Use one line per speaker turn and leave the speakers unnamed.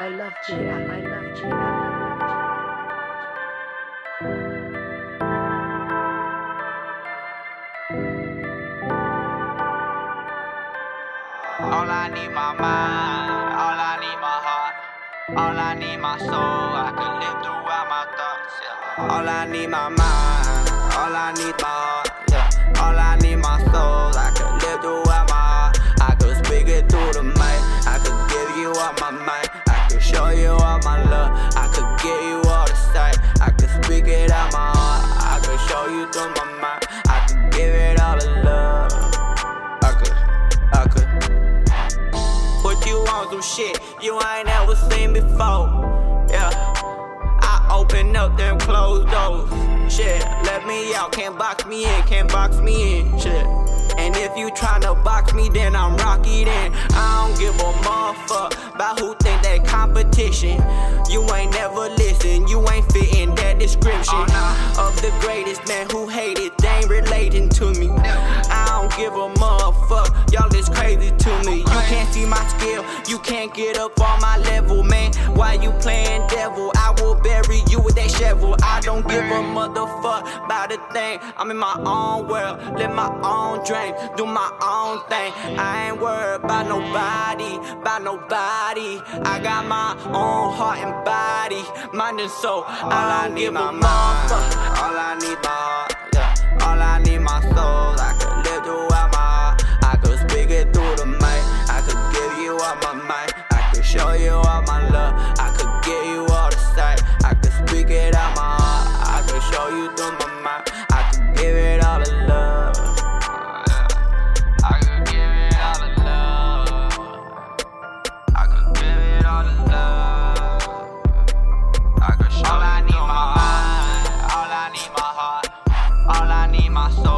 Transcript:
I love Jada. I love Jada.
All I need my mind, all I need my heart, all I need my soul. I can live throughout my thoughts. Yeah. All I need my mind, all I need my all my love. I could give you all the sight. I could speak it out my heart. I could show you through my mind. I could give it all the love. I could, I could. Put you on some shit you ain't never seen before. Yeah. I open up them closed doors. Shit, let me out. Can't box me in, can't box me in. Shit. You tryna box me, then I'm Rocky. Then I don't give a motherfucker about who think that competition. You ain't never listen, you ain't fitting that description uh-huh. of the greatest man who hated. They ain't relating to me. I don't give a motherfucker. Y'all is crazy to me. You can't see my skill, you can't get up on my level, man. Why you playing devil? I will bury you don't give a motherfucker about a thing. I'm in my own world, live my own dream, do my own thing. I ain't worried about nobody, about nobody. I got my own heart and body, mind and soul. All, I don't give a motherfucker. All I need my heart, I could